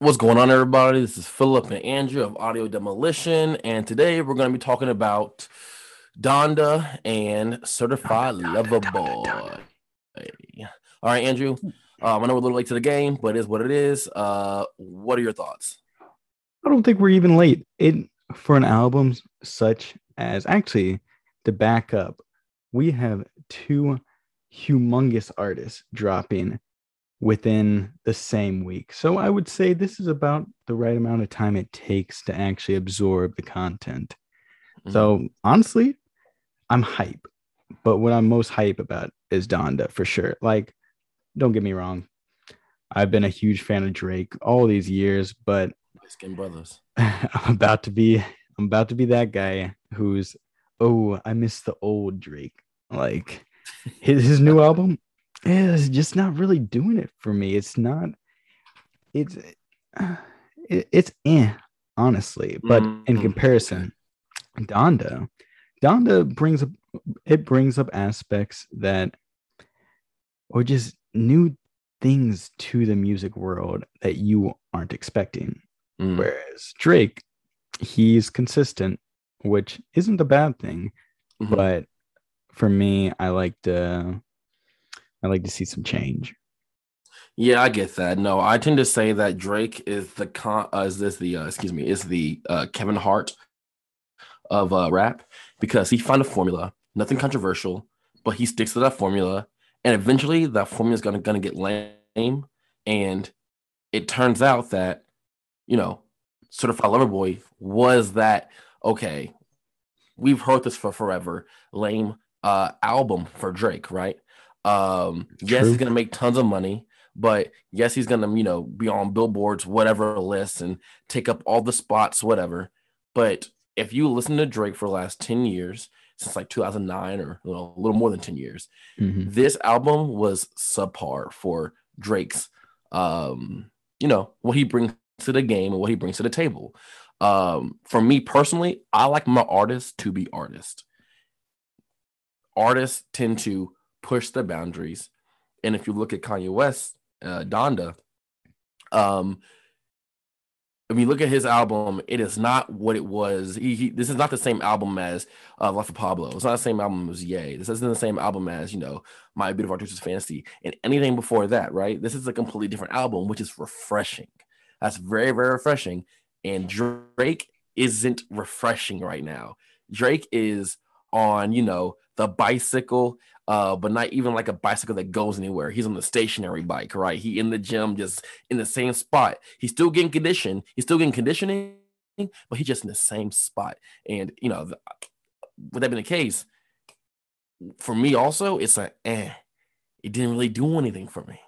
What's going on, everybody? This is Philip and Andrew of Audio Demolition, and today we're going to be talking about Donda and Certified Lover Boy. All right, Andrew. Um, I know we're a little late to the game, but it is what it is. Uh, what are your thoughts? I don't think we're even late. It for an album such as actually to back up, we have two humongous artists dropping within the same week. So I would say this is about the right amount of time it takes to actually absorb the content. Mm-hmm. So honestly, I'm hype. But what I'm most hype about is Donda for sure. Like, don't get me wrong. I've been a huge fan of Drake all these years, but Skin Brothers. I'm about to be I'm about to be that guy who's oh, I miss the old Drake. Like his, his new album is just not really doing it for me. It's not. It's it, it's eh, honestly. But mm-hmm. in comparison, Donda, Donda brings up it brings up aspects that or just new things to the music world that you aren't expecting. Mm. Whereas Drake, he's consistent, which isn't a bad thing. Mm-hmm. But for me, I like to I like to see some change. Yeah, I get that. No, I tend to say that Drake is the con uh, is this the uh, excuse me is the uh, Kevin Hart of uh, rap because he found a formula, nothing controversial, but he sticks to that formula, and eventually that formula is gonna gonna get lame, and it turns out that you know Certified Lover Boy was that okay. We've heard this for forever. Lame uh album for Drake, right? Um, yes, he's gonna make tons of money, but yes, he's gonna, you know, be on billboards, whatever lists, and take up all the spots, whatever. But if you listen to Drake for the last 10 years, since like 2009 or a little, a little more than 10 years, mm-hmm. this album was subpar for Drake's um, you know, what he brings to the game and what he brings to the table. Um, for me personally, I like my artists to be artists. Artists tend to push the boundaries. And if you look at Kanye West, uh, Donda, um, if you look at his album, it is not what it was. He, he, this is not the same album as uh, Life of Pablo. It's not the same album as Ye. This isn't the same album as you know My Beautiful Twisted Fantasy and anything before that. Right? This is a completely different album, which is refreshing. That's very very refreshing. And Drake isn't refreshing right now. Drake is on you know the bicycle uh, but not even like a bicycle that goes anywhere. He's on the stationary bike, right? He in the gym, just in the same spot. He's still getting conditioned. He's still getting conditioning, but he's just in the same spot. And you know, the, would that be the case? For me, also, it's like, eh, it didn't really do anything for me.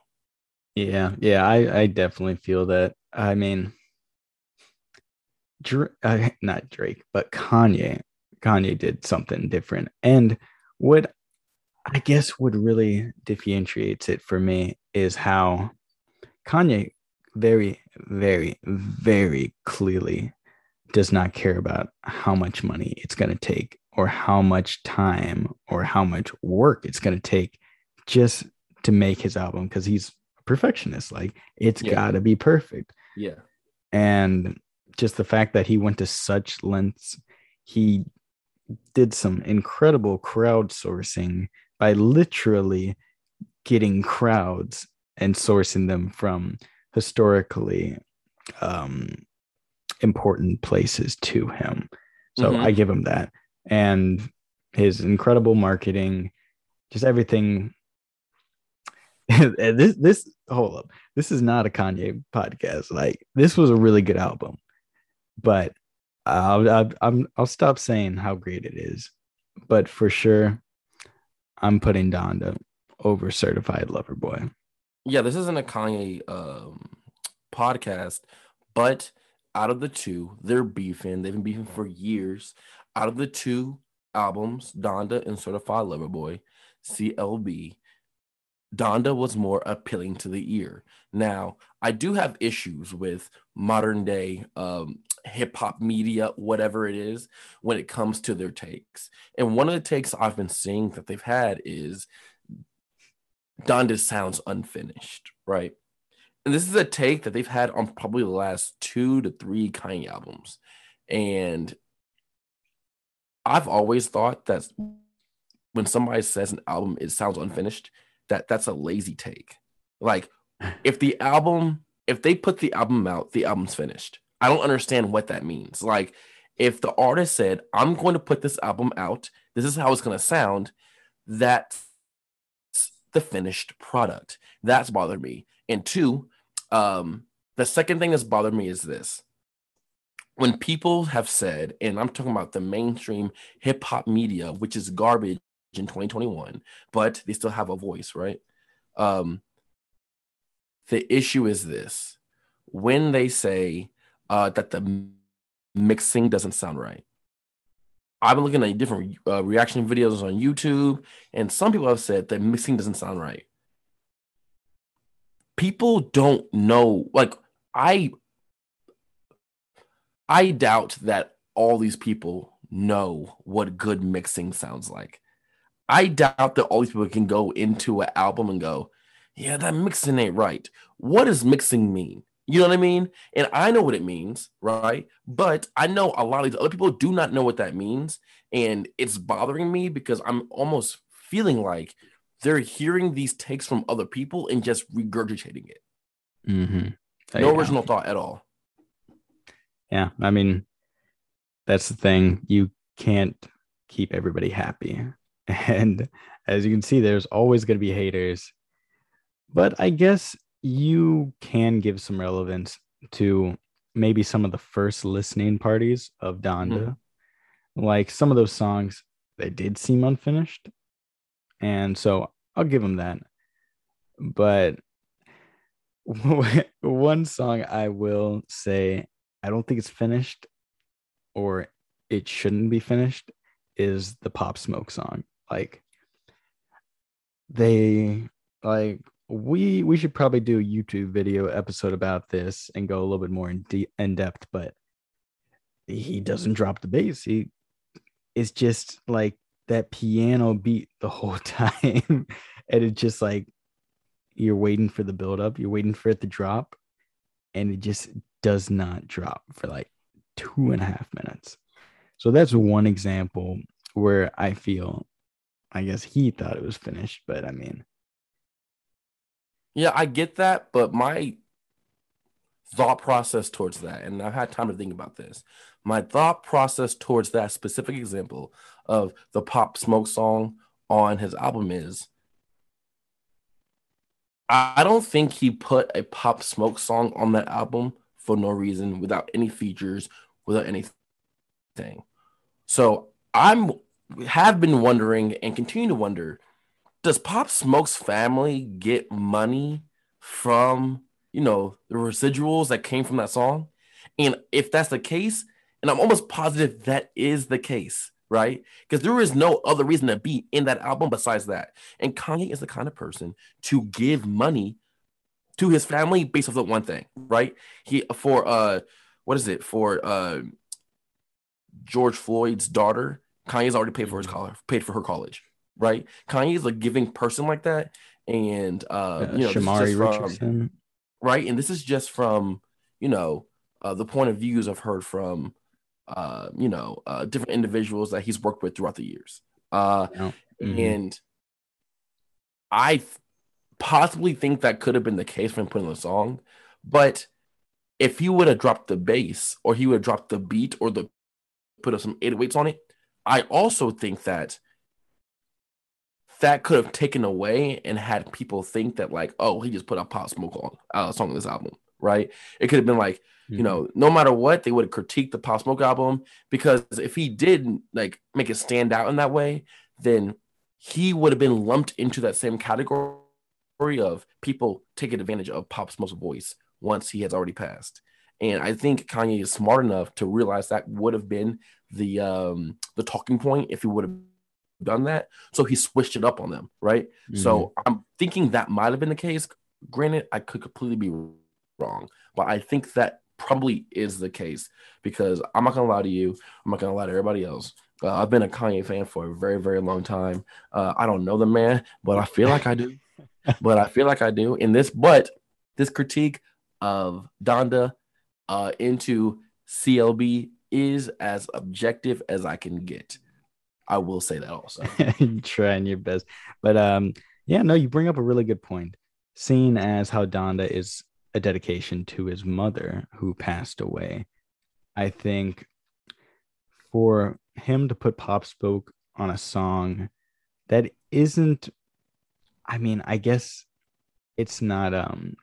Yeah, yeah, I, I definitely feel that. I mean, Dr- uh, not Drake, but Kanye. Kanye did something different, and what I guess what really differentiates it for me is how Kanye very, very, very clearly does not care about how much money it's going to take or how much time or how much work it's going to take just to make his album because he's a perfectionist. Like it's yeah. got to be perfect. Yeah. And just the fact that he went to such lengths, he did some incredible crowdsourcing by literally getting crowds and sourcing them from historically um, important places to him. So mm-hmm. I give him that. And his incredible marketing, just everything. this this hold up. This is not a Kanye podcast. Like this was a really good album, but I'll I'll, I'll, I'll stop saying how great it is. But for sure, I'm putting Donda over Certified Lover Boy. Yeah, this isn't a Kanye um, podcast, but out of the two, they're beefing. They've been beefing for years. Out of the two albums, Donda and Certified Lover Boy, CLB, Donda was more appealing to the ear. Now, I do have issues with modern day um, hip hop media, whatever it is, when it comes to their takes. And one of the takes I've been seeing that they've had is Donda sounds unfinished, right? and this is a take that they've had on probably the last two to three Kanye albums. And I've always thought that when somebody says an album it sounds unfinished, that that's a lazy take. Like if the album, if they put the album out, the album's finished. I don't understand what that means. Like if the artist said, I'm going to put this album out, this is how it's going to sound, that's the finished product. That's bothered me. And two, um, the second thing that's bothered me is this. When people have said, and I'm talking about the mainstream hip hop media, which is garbage in 2021, but they still have a voice, right? Um, the issue is this when they say uh, that the mixing doesn't sound right. I've been looking at different uh, reaction videos on YouTube, and some people have said that mixing doesn't sound right. People don't know, like I, I doubt that all these people know what good mixing sounds like. I doubt that all these people can go into an album and go, yeah, that mixing ain't right. What does mixing mean? You know what I mean? And I know what it means, right? But I know a lot of these other people do not know what that means. And it's bothering me because I'm almost feeling like they're hearing these takes from other people and just regurgitating it. Mm-hmm. No original thought at all. Yeah. I mean, that's the thing. You can't keep everybody happy. And as you can see, there's always going to be haters. But I guess you can give some relevance to maybe some of the first listening parties of Donda. Mm-hmm. Like some of those songs, they did seem unfinished. And so I'll give them that. But one song I will say I don't think it's finished or it shouldn't be finished is the Pop Smoke song. Like they like we we should probably do a YouTube video episode about this and go a little bit more in de- in depth, but he doesn't drop the bass. He it's just like that piano beat the whole time. and it's just like you're waiting for the build up, you're waiting for it to drop, and it just does not drop for like two and a half minutes. So that's one example where I feel I guess he thought it was finished, but I mean, yeah, I get that, but my thought process towards that, and I've had time to think about this. My thought process towards that specific example of the Pop Smoke song on his album is I don't think he put a Pop Smoke song on that album for no reason, without any features, without anything. So I'm have been wondering and continue to wonder does Pop Smoke's family get money from, you know, the residuals that came from that song? And if that's the case, and I'm almost positive that is the case, right? Because there is no other reason to be in that album besides that. And Kanye is the kind of person to give money to his family based off of one thing, right? He for uh what is it? For uh George Floyd's daughter, Kanye's already paid for his college, paid for her college, right? Kanye's a giving person like that, and uh, you know, Shamari from, Richardson, right? And this is just from you know uh, the point of views I've heard from uh, you know uh, different individuals that he's worked with throughout the years, uh, yeah. mm-hmm. and I possibly think that could have been the case him putting the song, but if he would have dropped the bass or he would have dropped the beat or the put up some 808s on it, I also think that that could have taken away and had people think that like, oh, he just put a Pop Smoke on uh, song on this album, right? It could have been like, mm-hmm. you know, no matter what, they would have critiqued the Pop Smoke album because if he did like make it stand out in that way, then he would have been lumped into that same category of people taking advantage of Pop Smoke's voice once he has already passed. And I think Kanye is smart enough to realize that would have been the um the talking point if he would have done that. So he switched it up on them, right? Mm-hmm. So I'm thinking that might have been the case. Granted, I could completely be wrong, but I think that probably is the case because I'm not gonna lie to you. I'm not gonna lie to everybody else. Uh, I've been a Kanye fan for a very, very long time. Uh, I don't know the man, but I feel like I do. but I feel like I do in this. But this critique of Donda uh, into CLB is as objective as I can get. I will say that also. trying your best. But um, yeah, no, you bring up a really good point. Seeing as how Donda is a dedication to his mother who passed away, I think for him to put Pop Smoke on a song that isn't, I mean, I guess it's not, um,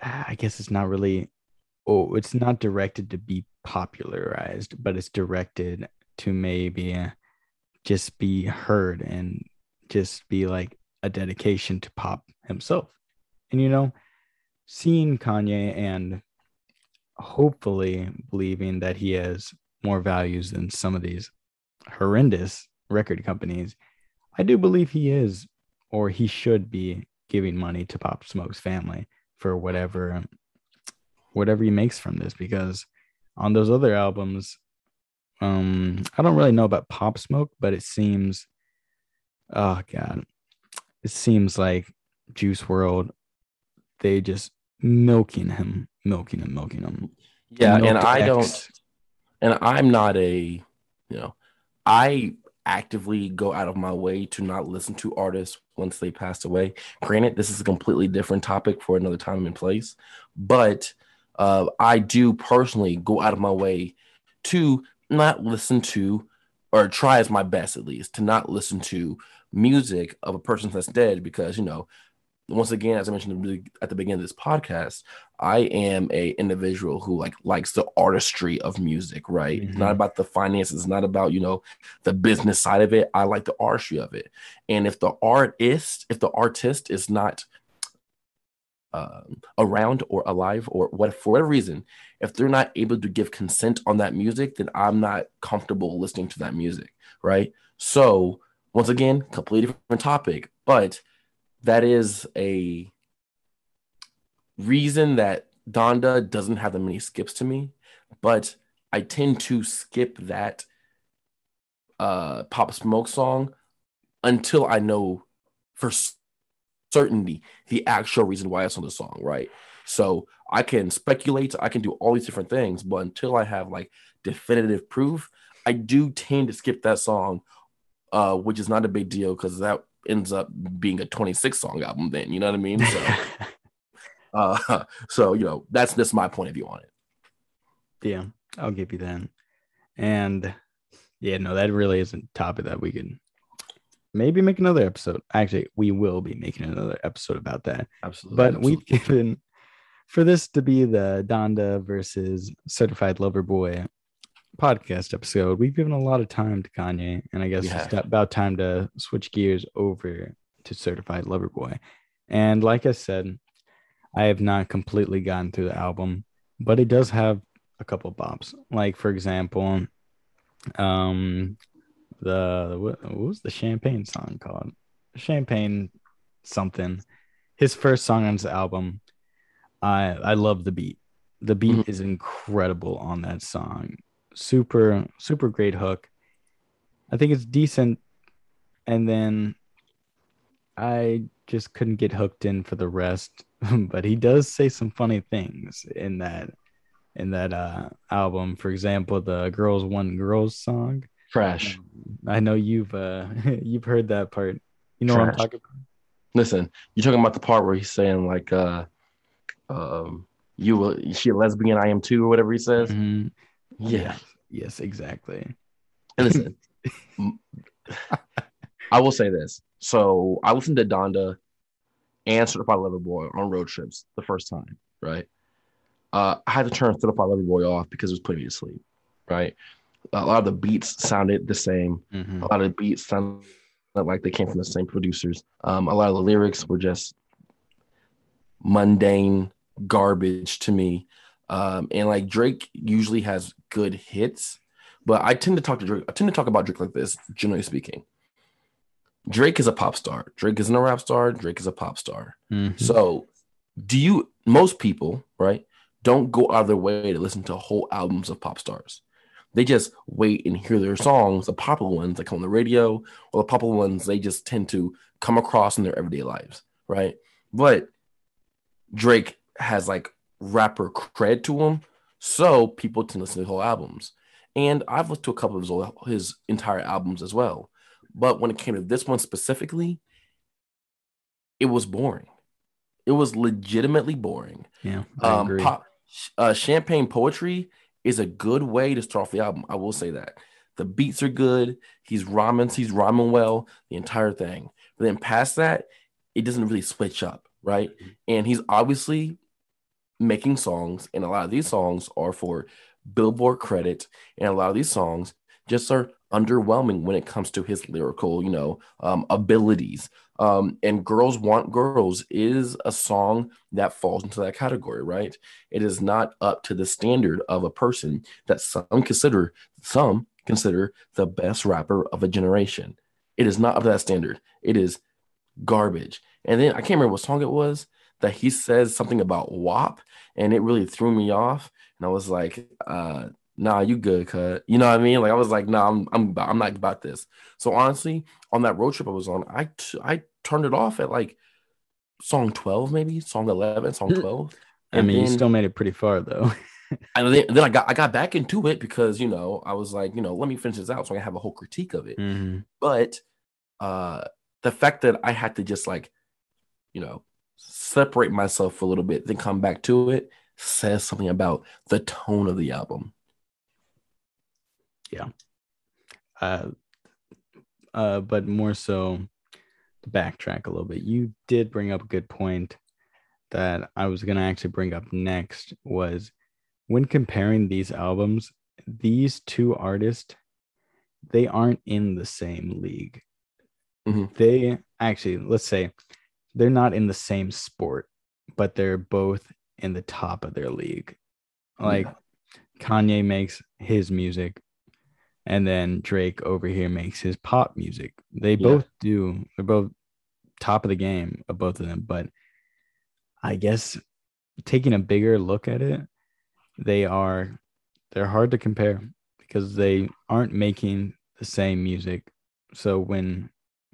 I guess it's not really, oh, it's not directed to be popularized, but it's directed to maybe just be heard and just be like a dedication to Pop himself. And you know, seeing Kanye and hopefully believing that he has more values than some of these horrendous record companies, I do believe he is or he should be giving money to Pop Smoke's family for whatever whatever he makes from this because on those other albums um I don't really know about Pop Smoke but it seems oh god it seems like Juice WRLD, they just milking him, milking him, milking him. Yeah, and I X. don't, and I'm not a, you know, I actively go out of my way to not listen to artists once they pass away. Granted, this is a completely different topic for another time and place, but uh, I do personally go out of my way to not listen to, or try as my best at least, to not listen to music of a person that's dead because you know once again, as I mentioned at the beginning of this podcast, I am a individual who like likes the artistry of music, right? Mm-hmm. It's not mm-hmm. about the finances, it's not about, you know, the business side of it. I like the artistry of it. And if the artist, if the artist is not uh, around or alive or what for whatever reason, if they're not able to give consent on that music, then I'm not comfortable listening to that music, right? So once again, completely different topic, but that is a reason that Donda doesn't have that many skips to me, but I tend to skip that uh, Pop Smoke song until I know for certainty the actual reason why it's on the song, right? So I can speculate, I can do all these different things, but until I have like definitive proof, I do tend to skip that song, uh, which is not a big deal because that ends up being a 26 song album then you know what i mean? So uh so you know that's just my point of view on it. Yeah i'll give you that. And yeah no that really isn't a topic that we can maybe make another episode actually we will be making another episode about that absolutely but absolutely. we've given for this to be the donda versus certified lover boy podcast episode, we've given a lot of time to Kanye, and I guess yeah. it's about time to switch gears over to Certified Lover Boy. And like I said, I have not completely gotten through the album, but it does have a couple bops. Like for example, um, the what, what was the Champagne song called? Champagne something. His first song on his album. I I love the beat. The beat mm-hmm. is incredible on that song super super great hook. I think it's decent, and then I just couldn't get hooked in for the rest. but he does say some funny things in that in that uh, album. For example, the "Girls Want Girls" song. Trash. Um, I know you've uh, you've heard that part. You know Trash. what I'm talking about. Listen, you're talking about the part where he's saying like, uh, um, "You, she a lesbian? I am too," or whatever he says. Mm-hmm. Yeah. Yes, exactly. And listen, I will say this. So I listened to Donda and Certified Lover Boy on road trips the first time, right? Uh, I had to turn Certified Lover Boy off because it was putting me to sleep, right? A lot of the beats sounded the same. Mm-hmm. A lot of the beats sounded like they came from the same producers. Um, a lot of the lyrics were just mundane garbage to me. Um, and like Drake usually has good hits, but I tend to talk to Drake. I tend to talk about Drake like this, generally speaking. Drake is a pop star. Drake isn't a rap star. Drake is a pop star. Mm-hmm. So, do you? Most people, right, don't go out of their way to listen to whole albums of pop stars. They just wait and hear their songs, the popular ones that come on the radio, or the popular ones they just tend to come across in their everyday lives, right? But Drake has like rapper cred to him, so people tend to listen to the whole albums. And I've listened to a couple of his, his entire albums as well. But when it came to this one specifically, it was boring. It was legitimately boring. Yeah, I Um, agree. pop, uh, Champagne Poetry is a good way to start off the album. I will say that the beats are good. He's rhyming. He's rhyming well. The entire thing. But then past that, it doesn't really switch up, right? Mm-hmm. And he's obviously making songs, and a lot of these songs are for Billboard credit, and a lot of these songs just are underwhelming when it comes to his lyrical, you know, um, abilities. Um, and Girls Want Girls is a song that falls into that category, right? It is not up to the standard of a person that some consider some consider the best rapper of a generation. It is not up to that standard. It is garbage. And then I can't remember what song it was that he says something about WAP, and it really threw me off. And I was like, uh, nah, you good, cut. You know what I mean? Like I was like, nah, I'm I'm about, I'm not about this. So honestly, on that road trip I was on, I t- I turned it off at like song 12, maybe song 11, song 12. I mean, you still made it pretty far though. And then, then I got I got back into it because you know I was like, you know, let me finish this out so I can have a whole critique of it. Mhm. But uh the fact that I had to just like, you know, separate myself a little bit, then come back to it, says something about the tone of the album. Uh, uh, but more so to backtrack a little bit, you did bring up a good point that I was gonna actually bring up next was when comparing these albums, these two artists, they aren't in the same league. Mhm. They actually, let's say, they're not in the same sport, but they're both in the top of their league. Like Yeah. Kanye makes his music, and then Drake over here makes his pop music. They Yeah. both do. They're both top of the game of both of them. But I guess taking a bigger look at it, they are they're hard to compare because they aren't making the same music. So when,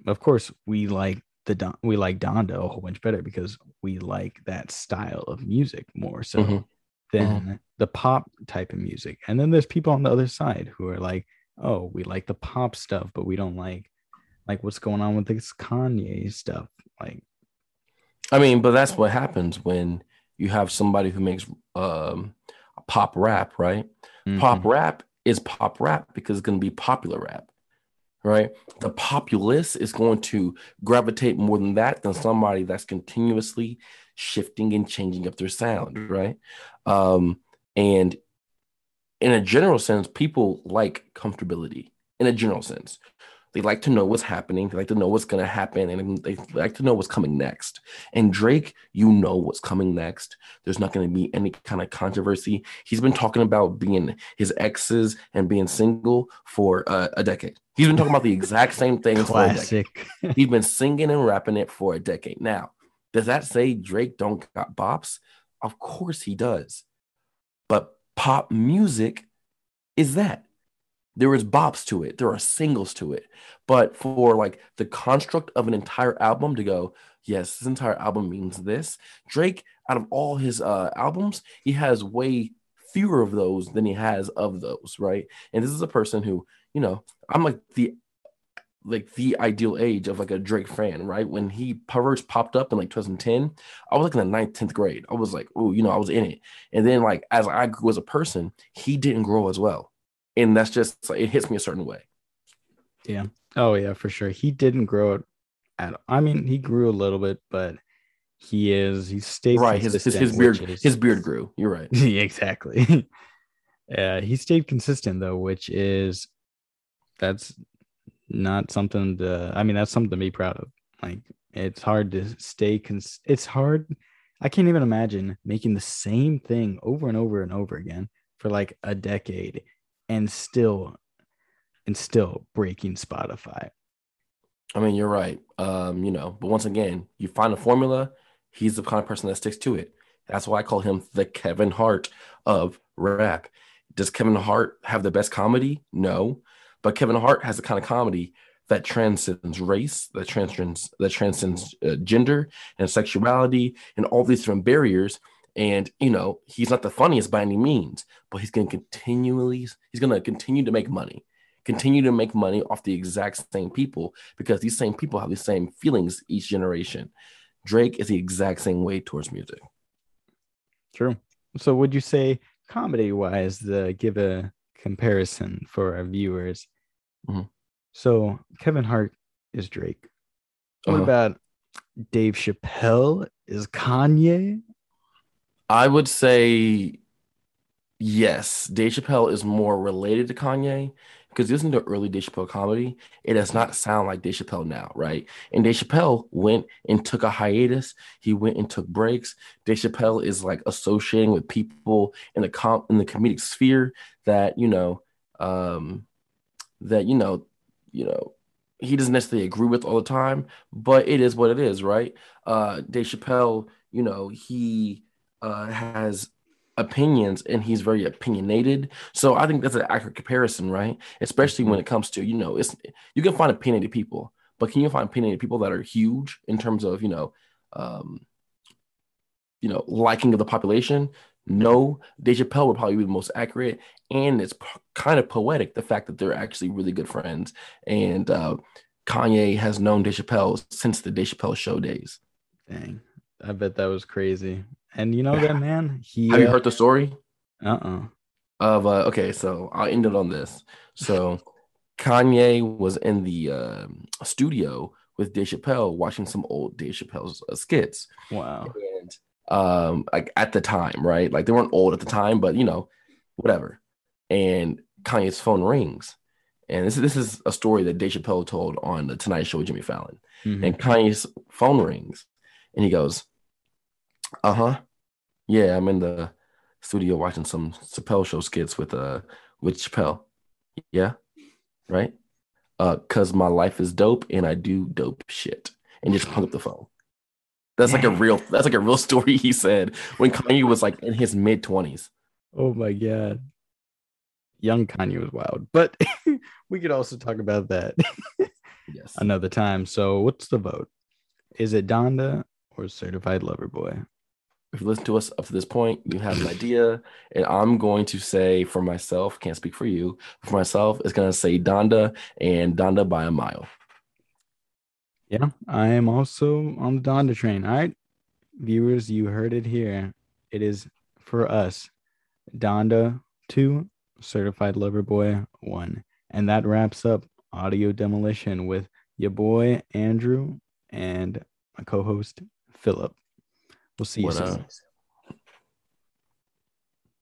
of course, we like the Don, we like Donda a whole bunch better because we like that style of music more so Mhm. than the pop type of music. And then there's people on the other side who are like, oh, we like the pop stuff, but we don't like like what's going on with this Kanye stuff. Like, I mean, but that's what happens when you have somebody who makes um pop rap, right? Pop mhm, rap is pop rap because it's going to be popular rap, right? The populace is going to gravitate more than that than somebody that's continuously shifting and changing up their sound, right? Um, and in a general sense, people like comfortability. In a general sense, they like to know what's happening. They like to know what's going to happen, and they like to know what's coming next. And Drake, you know what's coming next. There's not going to be any kind of controversy. He's been talking about being his exes and being single for uh, a decade. He's been talking about the exact same thing for a classic. He's been singing and rapping it for a decade. Now, does that say Drake don't got bops? Of course he does. But pop music is that. There is bops to it. There are singles to it. But for like the construct of an entire album to go, yes, this entire album means this. Drake, out of all his uh albums, he has way fewer of those than he has of those, right? And this is a person who, you know, I'm like the like the ideal age of like a Drake fan, right? When he first popped up in like 2010, I was like in the ninth, 10th grade. I was like, oh, you know, I was in it. And then like as I grew as a person, he didn't grow as well. And that's just it hits me a certain way. Yeah. Oh yeah, for sure. He didn't grow at. I mean, he grew a little bit, but he is he stayed Right. His his, his beard is- his beard grew. You're right. Exactly. yeah, he stayed consistent though, which is that's not something to. I mean, that's something to be proud of. Like, it's hard to stay. Cons- it's hard. I can't even imagine making the same thing over and over and over again for like a decade, and still, and still breaking Spotify. I mean, you're right. Um, you know, but once again, you find a formula, he's the kind of person that sticks to it. That's why I call him the Kevin Hart of rap. Does Kevin Hart have the best comedy? No. But Kevin Hart has the kind of comedy that transcends race, that transcends that transcends uh, gender and sexuality and all these different barriers. And you know, he's not the funniest by any means, but he's going to continually he's going to continue to make money, continue to make money off the exact same people because these same people have the same feelings each generation. Drake is the exact same way towards music. True. So, would you say comedy wise, the give a comparison for our viewers? Mhm. So, Kevin Hart is Drake. What Uh-huh. about Dave Chappelle is Kanye? I would say yes. Dave Chappelle is more related to Kanye because listen to early Dave Chappelle comedy. It does not sound like Dave Chappelle now, right? And Dave Chappelle went and took a hiatus. He went and took breaks. Dave Chappelle is like associating with people in the com in the comedic sphere that you know, um, that you know, you know, he doesn't necessarily agree with all the time, but it is what it is, right? Uh, Dave Chappelle, you know, he uh, has opinions and he's very opinionated. So I think that's an accurate comparison, right? Especially when it comes to, you know, it's you can find opinionated people, but can you find opinionated people that are huge in terms of, you know, um, you know, liking of the population? No, Dave Chappelle would probably be the most accurate, and it's p- kind of poetic the fact that they're actually really good friends. And uh, Kanye has known Dave Chappelle since the Dave Chappelle show days. Dang, I bet that was crazy. And you know that man, he Have you heard the story? Uh uh of uh okay so i'll end it on this so kanye was in the uh, studio with dave chappelle watching some old dave chappelle's uh, skits Wow. Um like at the time right like they weren't old at the time but you know whatever and kanye's phone rings and this, this is a story that dave chappelle told on the tonight show with jimmy fallon Mhm. and kanye's phone rings and he goes uh-huh yeah i'm in the studio watching some Chappelle show skits with uh with Chappelle. Yeah, right. Uh, cause my life is dope and I do dope shit, and just hung up the phone. That's like a real. That's like a real story. He said when Kanye was like in his mid twenties. Oh my god. Young Kanye was wild, but we could also talk about that Yes. another time. So, what's the vote? Is it Donda or Certified Lover Boy? If you listen to us up to this point, you have an idea, and I'm going to say for myself, can't speak for you. For myself, it's gonna say Donda and Donda by a mile. Yeah, I am also on the Donda train. All right, viewers, you heard it here. It is for us, Donda two, Certified Lover Boy one, and that wraps up Audio Demolition with your boy Andrew and my co-host Philip. We'll see you What soon. up?